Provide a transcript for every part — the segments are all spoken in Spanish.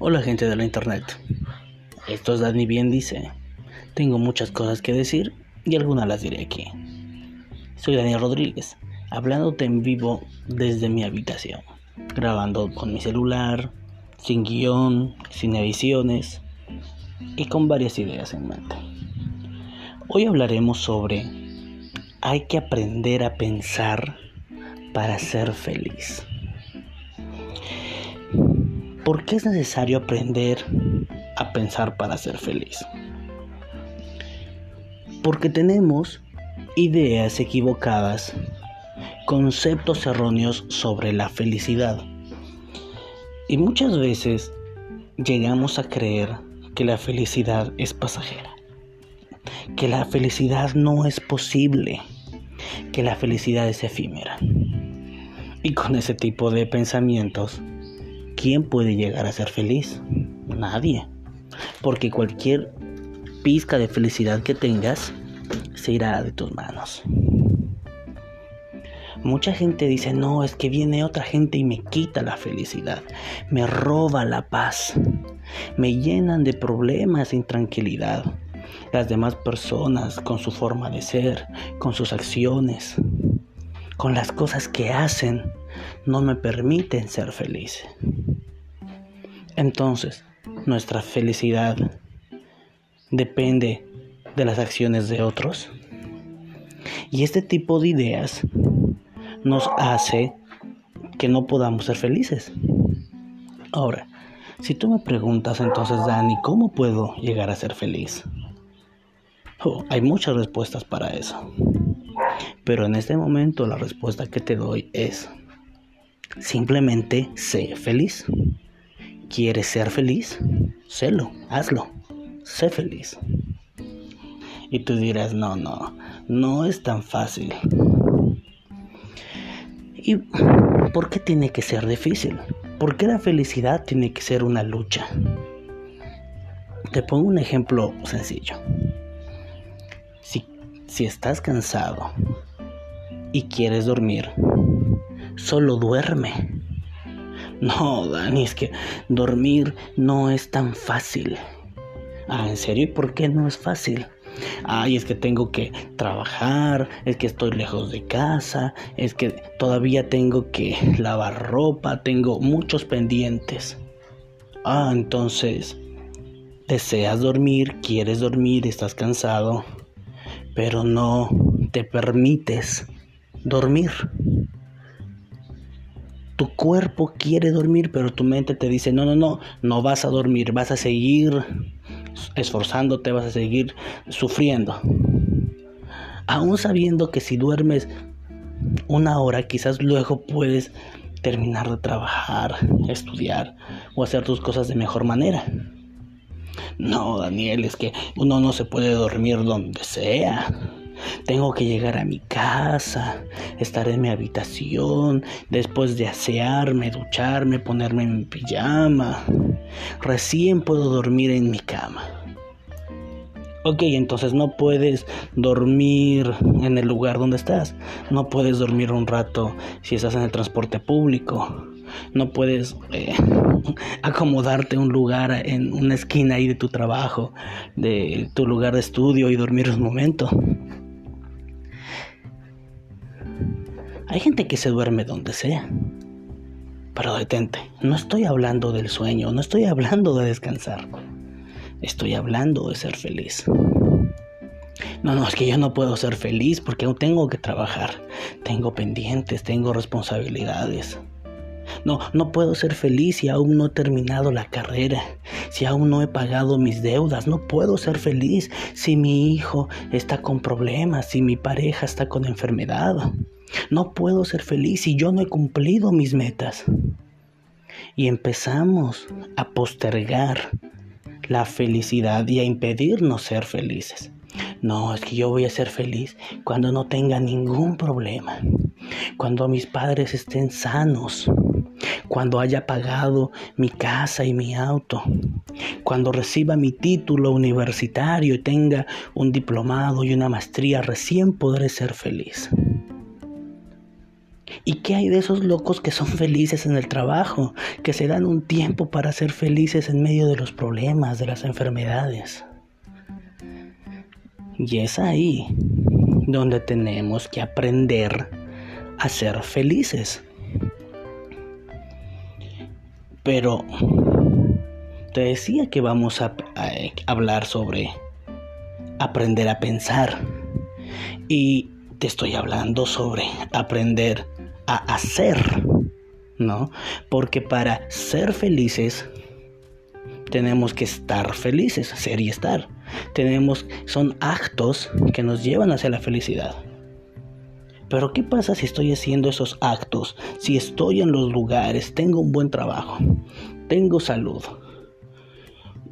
Hola gente de la internet. Esto es Dani Bien dice. Tengo muchas cosas que decir y algunas las diré aquí. Soy Daniel Rodríguez, hablándote en vivo desde mi habitación, grabando con mi celular, sin guion, sin ediciones y con varias ideas en mente. Hoy hablaremos sobre hay que aprender a pensar para ser feliz. ¿Por qué es necesario aprender a pensar para ser feliz? Porque tenemos ideas equivocadas, conceptos erróneos sobre la felicidad. Y muchas veces llegamos a creer que la felicidad es pasajera, que la felicidad no es posible, que la felicidad es efímera. Y con ese tipo de pensamientos ¿quién puede llegar a ser feliz? Nadie. Porque cualquier pizca de felicidad que tengas se irá de tus manos. Mucha gente dice, no, es que viene otra gente y me quita la felicidad, me roba la paz, me llenan de problemas e intranquilidad. Las demás personas con su forma de ser, con sus acciones, con las cosas que hacen, no me permiten ser feliz. Entonces, nuestra felicidad depende de las acciones de otros. Y este tipo de ideas nos hace que no podamos ser felices. Ahora, si tú me preguntas entonces, Dani, ¿cómo puedo llegar a ser feliz? Oh, hay muchas respuestas para eso. Pero en este momento la respuesta que te doy es simplemente sé feliz. ¿Quieres ser feliz? Sélo, hazlo. Sé feliz. Y tú dirás, no, no, no es tan fácil. ¿Y por qué tiene que ser difícil? ¿Por qué la felicidad tiene que ser una lucha? Te pongo un ejemplo sencillo. Si, si estás cansado y quieres dormir, solo duerme. No, Dani, es que dormir no es tan fácil. Ah, ¿en serio? ¿Y por qué no es fácil? Ay, es que tengo que trabajar, es que estoy lejos de casa, es que todavía tengo que lavar ropa, tengo muchos pendientes. Ah, entonces, deseas dormir, quieres dormir, estás cansado, pero no te permites dormir. Tu cuerpo quiere dormir, pero tu mente te dice, no, no, no, no vas a dormir, vas a seguir esforzándote, vas a seguir sufriendo. Aún sabiendo que si duermes una hora, quizás luego puedes terminar de trabajar, estudiar o hacer tus cosas de mejor manera. No, Daniel, es que uno no se puede dormir donde sea. Tengo que llegar a mi casa, estar en mi habitación, después de asearme, ducharme, ponerme en mi pijama. Recién puedo dormir en mi cama. Ok, entonces no puedes dormir en el lugar donde estás. No puedes dormir un rato si estás en el transporte público. No puedes eh, acomodarte un lugar en una esquina ahí de tu trabajo, de tu lugar de estudio y dormir un momento. Hay gente que se duerme donde sea. Pero detente, no estoy hablando del sueño, no estoy hablando de descansar. Estoy hablando de ser feliz. No, no, es que yo no puedo ser feliz porque aún tengo que trabajar. Tengo pendientes, tengo responsabilidades. No, no puedo ser feliz si aún no he terminado la carrera, si aún no he pagado mis deudas. No puedo ser feliz si mi hijo está con problemas, si mi pareja está con enfermedad. No puedo ser feliz si yo no he cumplido mis metas. Y empezamos a postergar la felicidad y a impedirnos ser felices. No, es que yo voy a ser feliz cuando no tenga ningún problema, cuando mis padres estén sanos, cuando haya pagado mi casa y mi auto, cuando reciba mi título universitario y tenga un diplomado y una maestría, recién podré ser feliz. ¿Y qué hay de esos locos que son felices en el trabajo, que se dan un tiempo para ser felices en medio de los problemas, de las enfermedades? Y es ahí donde tenemos que aprender a ser felices. Pero te decía que vamos a, hablar sobre aprender a pensar. Y te estoy hablando sobre aprender a hacer, ¿no? Porque para ser felices tenemos que estar felices, ser y estar. Tenemos son actos que nos llevan hacia la felicidad. Pero ¿qué pasa si estoy haciendo esos actos? Si estoy en los lugares, tengo un buen trabajo, tengo salud,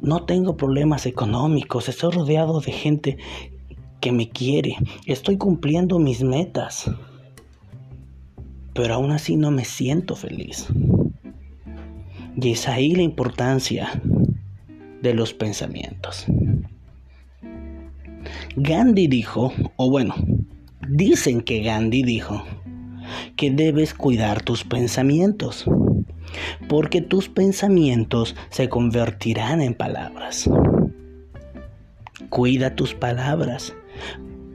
no tengo problemas económicos, estoy rodeado de gente que me quiere, estoy cumpliendo mis metas, pero aún así no me siento feliz. Y es ahí la importancia de los pensamientos. Gandhi dijo, o bueno, dicen que Gandhi dijo, que debes cuidar tus pensamientos, porque tus pensamientos se convertirán en palabras. Cuida tus palabras,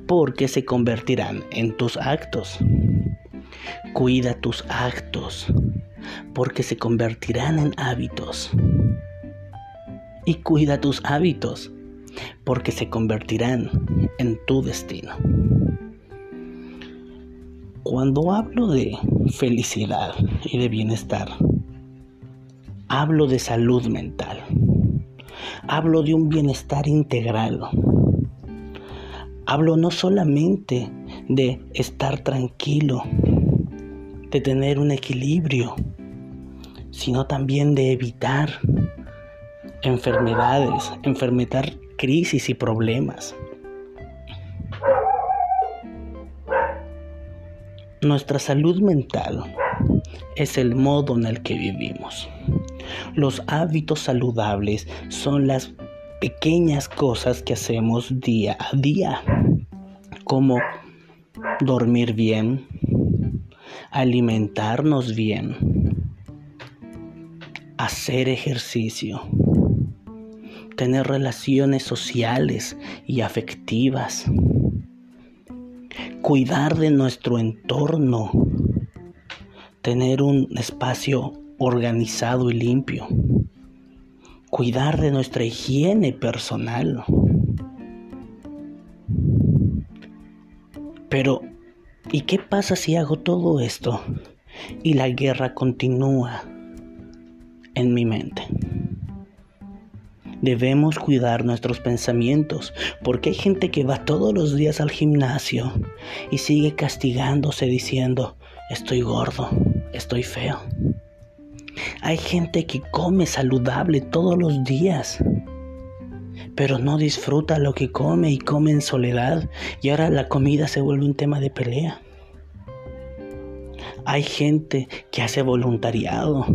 porque se convertirán en tus actos. Cuida tus actos, porque se convertirán en hábitos. Y cuida tus hábitos, porque se convertirán en tu destino. Cuando hablo de felicidad y de bienestar, hablo de salud mental. Hablo de un bienestar integral. Hablo no solamente de estar tranquilo, de tener un equilibrio, sino también de evitar enfermedades, enfermedad, crisis y problemas. Nuestra salud mental es el modo en el que vivimos. Los hábitos saludables son las pequeñas cosas que hacemos día a día, como dormir bien, alimentarnos bien, hacer ejercicio, tener relaciones sociales y afectivas, cuidar de nuestro entorno, tener un espacio organizado y limpio, cuidar de nuestra higiene personal. Pero, ¿y qué pasa si hago todo esto y la guerra continúa en mi mente? Debemos cuidar nuestros pensamientos, porque hay gente que va todos los días al gimnasio y sigue castigándose diciendo, estoy gordo, estoy feo. Hay gente que come saludable todos los días, pero no disfruta lo que come y come en soledad y ahora la comida se vuelve un tema de pelea. Hay gente que hace voluntariado,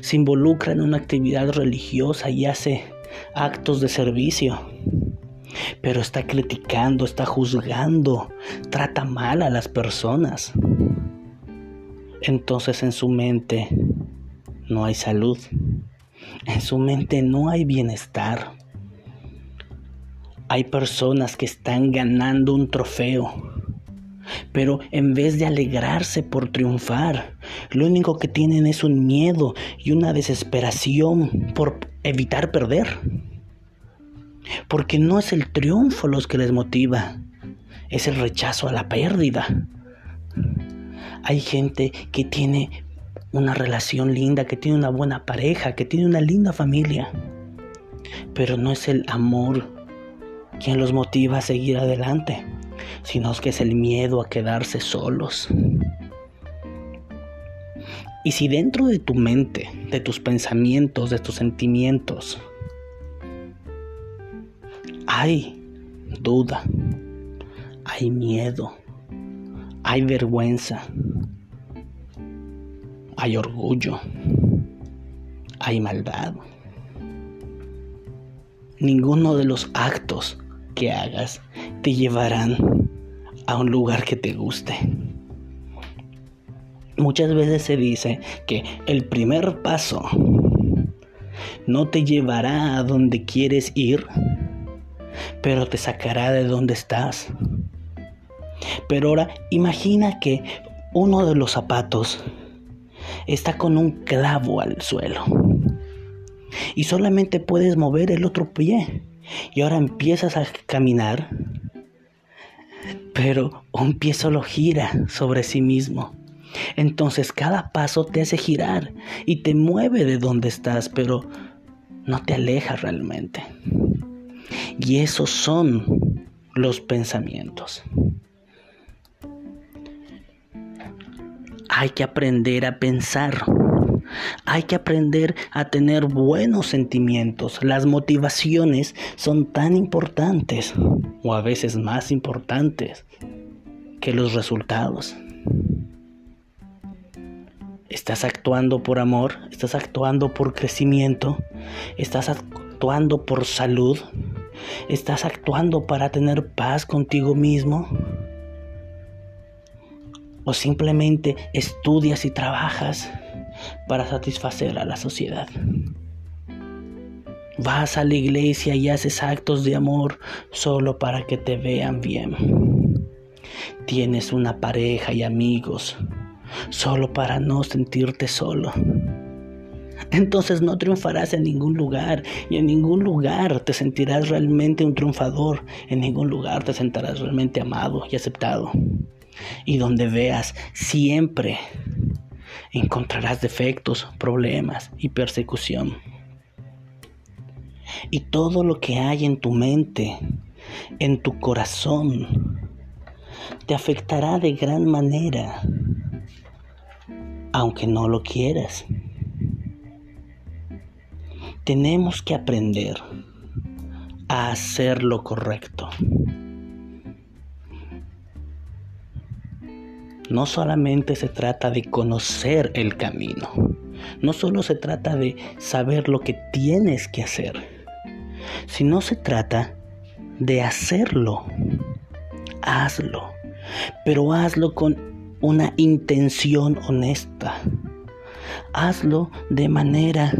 se involucra en una actividad religiosa y hace actos de servicio, pero está criticando, está juzgando, trata mal a las personas. Entonces en su mente no hay salud. En su mente no hay bienestar. Hay personas que están ganando un trofeo, pero en vez de alegrarse por triunfar, lo único que tienen es un miedo y una desesperación por evitar perder. Porque no es el triunfo los que les motiva, es el rechazo a la pérdida. Hay gente que tiene una relación linda, que tiene una buena pareja, que tiene una linda familia. Pero no es el amor quien los motiva a seguir adelante, sino que es el miedo a quedarse solos. Y si dentro de tu mente, de tus pensamientos, de tus sentimientos, hay duda, hay miedo, hay vergüenza, hay orgullo, hay maldad. Ninguno de los actos que hagas te llevarán a un lugar que te guste. Muchas veces se dice que el primer paso no te llevará a donde quieres ir, pero te sacará de donde estás. Pero ahora imagina que uno de los zapatos está con un clavo al suelo y solamente puedes mover el otro pie y ahora empiezas a caminar, pero un pie solo gira sobre sí mismo. Entonces cada paso te hace girar y te mueve de donde estás, pero no te aleja realmente. Y esos son los pensamientos. Hay que aprender a pensar. Hay que aprender a tener buenos sentimientos. Las motivaciones son tan importantes o a veces más importantes que los resultados. Estás actuando por amor, estás actuando por crecimiento, estás actuando por salud, estás actuando para tener paz contigo mismo o simplemente estudias y trabajas para satisfacer a la sociedad. Vas a la iglesia y haces actos de amor solo para que te vean bien. Tienes una pareja y amigos solo para no sentirte solo. Entonces no triunfarás en ningún lugar y en ningún lugar te sentirás realmente un triunfador, en ningún lugar te sentirás realmente amado y aceptado. Y donde veas siempre encontrarás defectos, problemas y persecución. Y todo lo que hay en tu mente, en tu corazón, te afectará de gran manera aunque no lo quieras. Tenemos que aprender a hacer lo correcto. No solamente se trata de conocer el camino, no solo se trata de saber lo que tienes que hacer, sino se trata de hacerlo. Hazlo, pero hazlo con una intención honesta. Hazlo de manera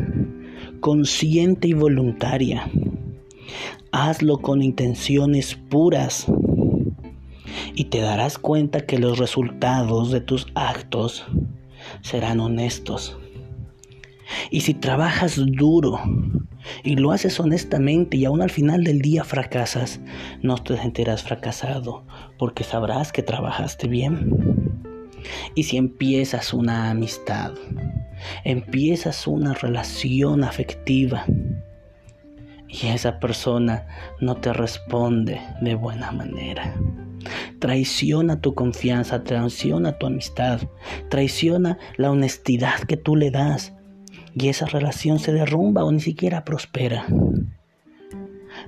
consciente y voluntaria. Hazlo con intenciones puras y te darás cuenta que los resultados de tus actos serán honestos. Y si trabajas duro y lo haces honestamente y aún al final del día fracasas, no te sentirás fracasado porque sabrás que trabajaste bien. Y si empiezas una amistad, empiezas una relación afectiva y esa persona no te responde de buena manera, traiciona tu confianza, traiciona tu amistad, traiciona la honestidad que tú le das y esa relación se derrumba o ni siquiera prospera.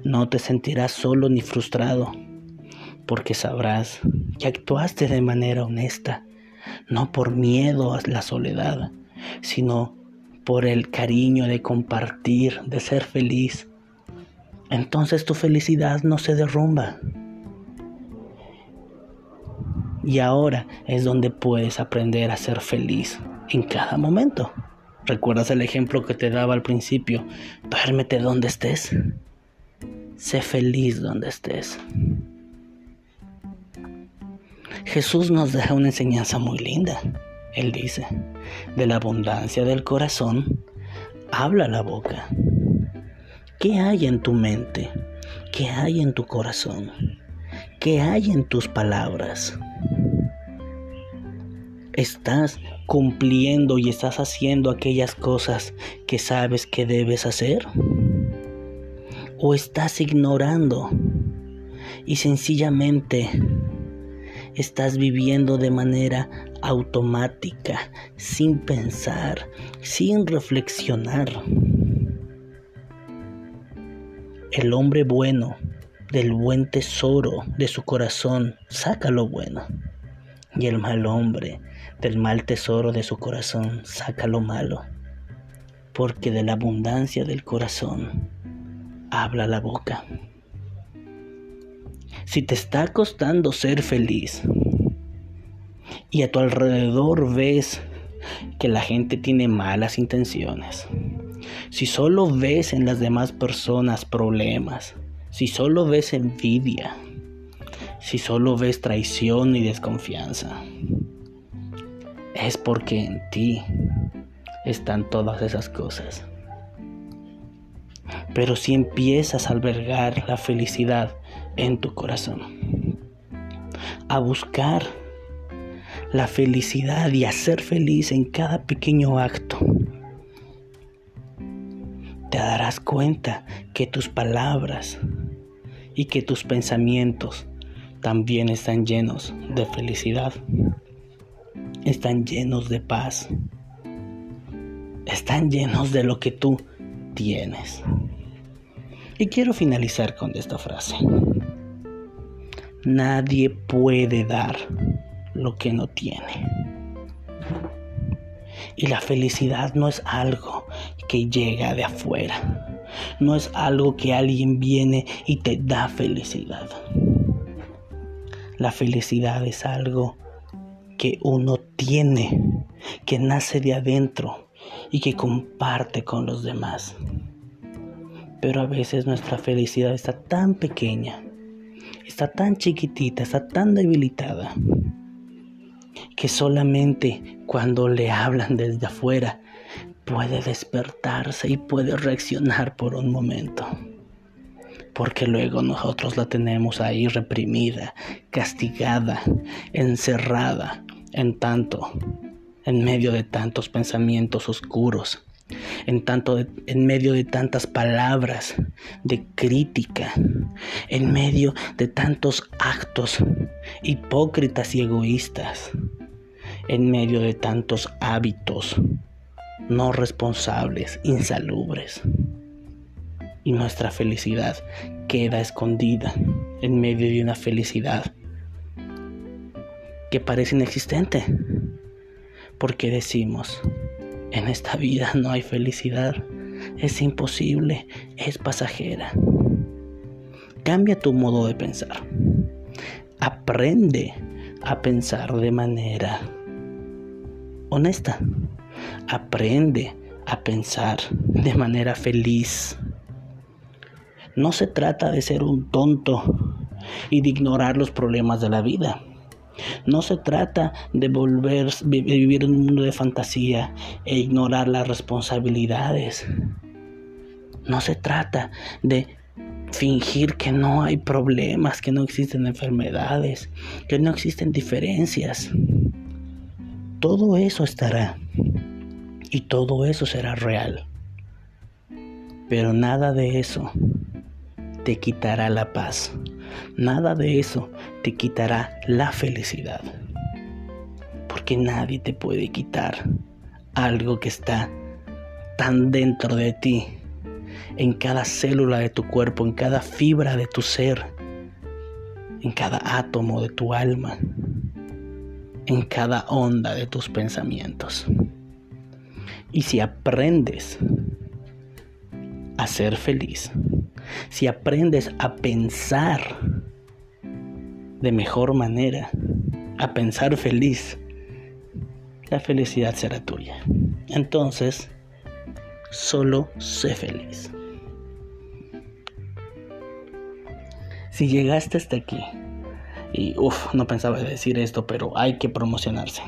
No te sentirás solo ni frustrado porque sabrás que actuaste de manera honesta no por miedo a la soledad, sino por el cariño de compartir, de ser feliz. Entonces tu felicidad no se derrumba. Y ahora es donde puedes aprender a ser feliz en cada momento. ¿Recuerdas el ejemplo que te daba al principio? Duérmete donde estés. Sé feliz donde estés. Jesús nos deja una enseñanza muy linda. Él dice, de la abundancia del corazón, habla la boca. ¿Qué hay en tu mente? ¿Qué hay en tu corazón? ¿Qué hay en tus palabras? ¿Estás cumpliendo y estás haciendo aquellas cosas que sabes que debes hacer? ¿O estás ignorando y sencillamente estás viviendo de manera automática, sin pensar, sin reflexionar. El hombre bueno del buen tesoro de su corazón saca lo bueno. Y el mal hombre del mal tesoro de su corazón saca lo malo. Porque de la abundancia del corazón habla la boca. Si te está costando ser feliz, y a tu alrededor ves que la gente tiene malas intenciones, si solo ves en las demás personas problemas, si solo ves envidia, si solo ves traición y desconfianza, es porque en ti están todas esas cosas. Pero si empiezas a albergar la felicidad en tu corazón, a buscar la felicidad y a ser feliz en cada pequeño acto, te darás cuenta que tus palabras y que tus pensamientos también están llenos de felicidad, están llenos de paz, están llenos de lo que tú tienes. Y quiero finalizar con esta frase. Nadie puede dar lo que no tiene. Y la felicidad no es algo que llega de afuera. No es algo que alguien viene y te da felicidad. La felicidad es algo que uno tiene, que nace de adentro y que comparte con los demás. Pero a veces nuestra felicidad está tan pequeña, está tan chiquitita, está tan debilitada, que solamente cuando le hablan desde afuera puede despertarse y puede reaccionar por un momento. Porque luego nosotros la tenemos ahí reprimida, castigada, encerrada en tanto, en medio de tantos pensamientos oscuros, en tanto en medio de tantas palabras de crítica, en medio de tantos actos hipócritas y egoístas, en medio de tantos hábitos no responsables, insalubres. Y nuestra felicidad queda escondida en medio de una felicidad que parece inexistente. Porque decimos, en esta vida no hay felicidad, es imposible, es pasajera. Cambia tu modo de pensar. Aprende a pensar de manera honesta. Aprende a pensar de manera feliz. No se trata de ser un tonto y de ignorar los problemas de la vida. No se trata de volver vivir en un mundo de fantasía e ignorar las responsabilidades. No se trata de fingir que no hay problemas, que no existen enfermedades, que no existen diferencias. Todo eso estará y todo eso será real. Pero nada de eso te quitará la paz. Nada de eso te quitará la felicidad. Porque nadie te puede quitar algo que está tan dentro de ti, en cada célula de tu cuerpo, en cada fibra de tu ser, en cada átomo de tu alma, en cada onda de tus pensamientos. Y si aprendes a ser feliz, si aprendes a pensar de mejor manera, a pensar feliz, la felicidad será tuya. Entonces, solo sé feliz. Si llegaste hasta aquí, y uff, no pensaba decir esto, pero hay que promocionarse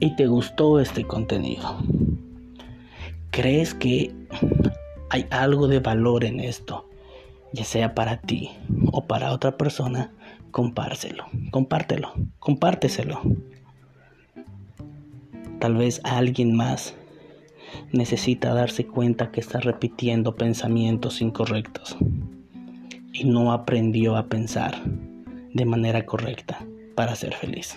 y te gustó este contenido. ¿Crees que hay algo de valor en esto? Ya sea para ti o para otra persona, compárselo, compártelo, compárteselo. Tal vez alguien más necesita darse cuenta que está repitiendo pensamientos incorrectos y no aprendió a pensar de manera correcta para ser feliz.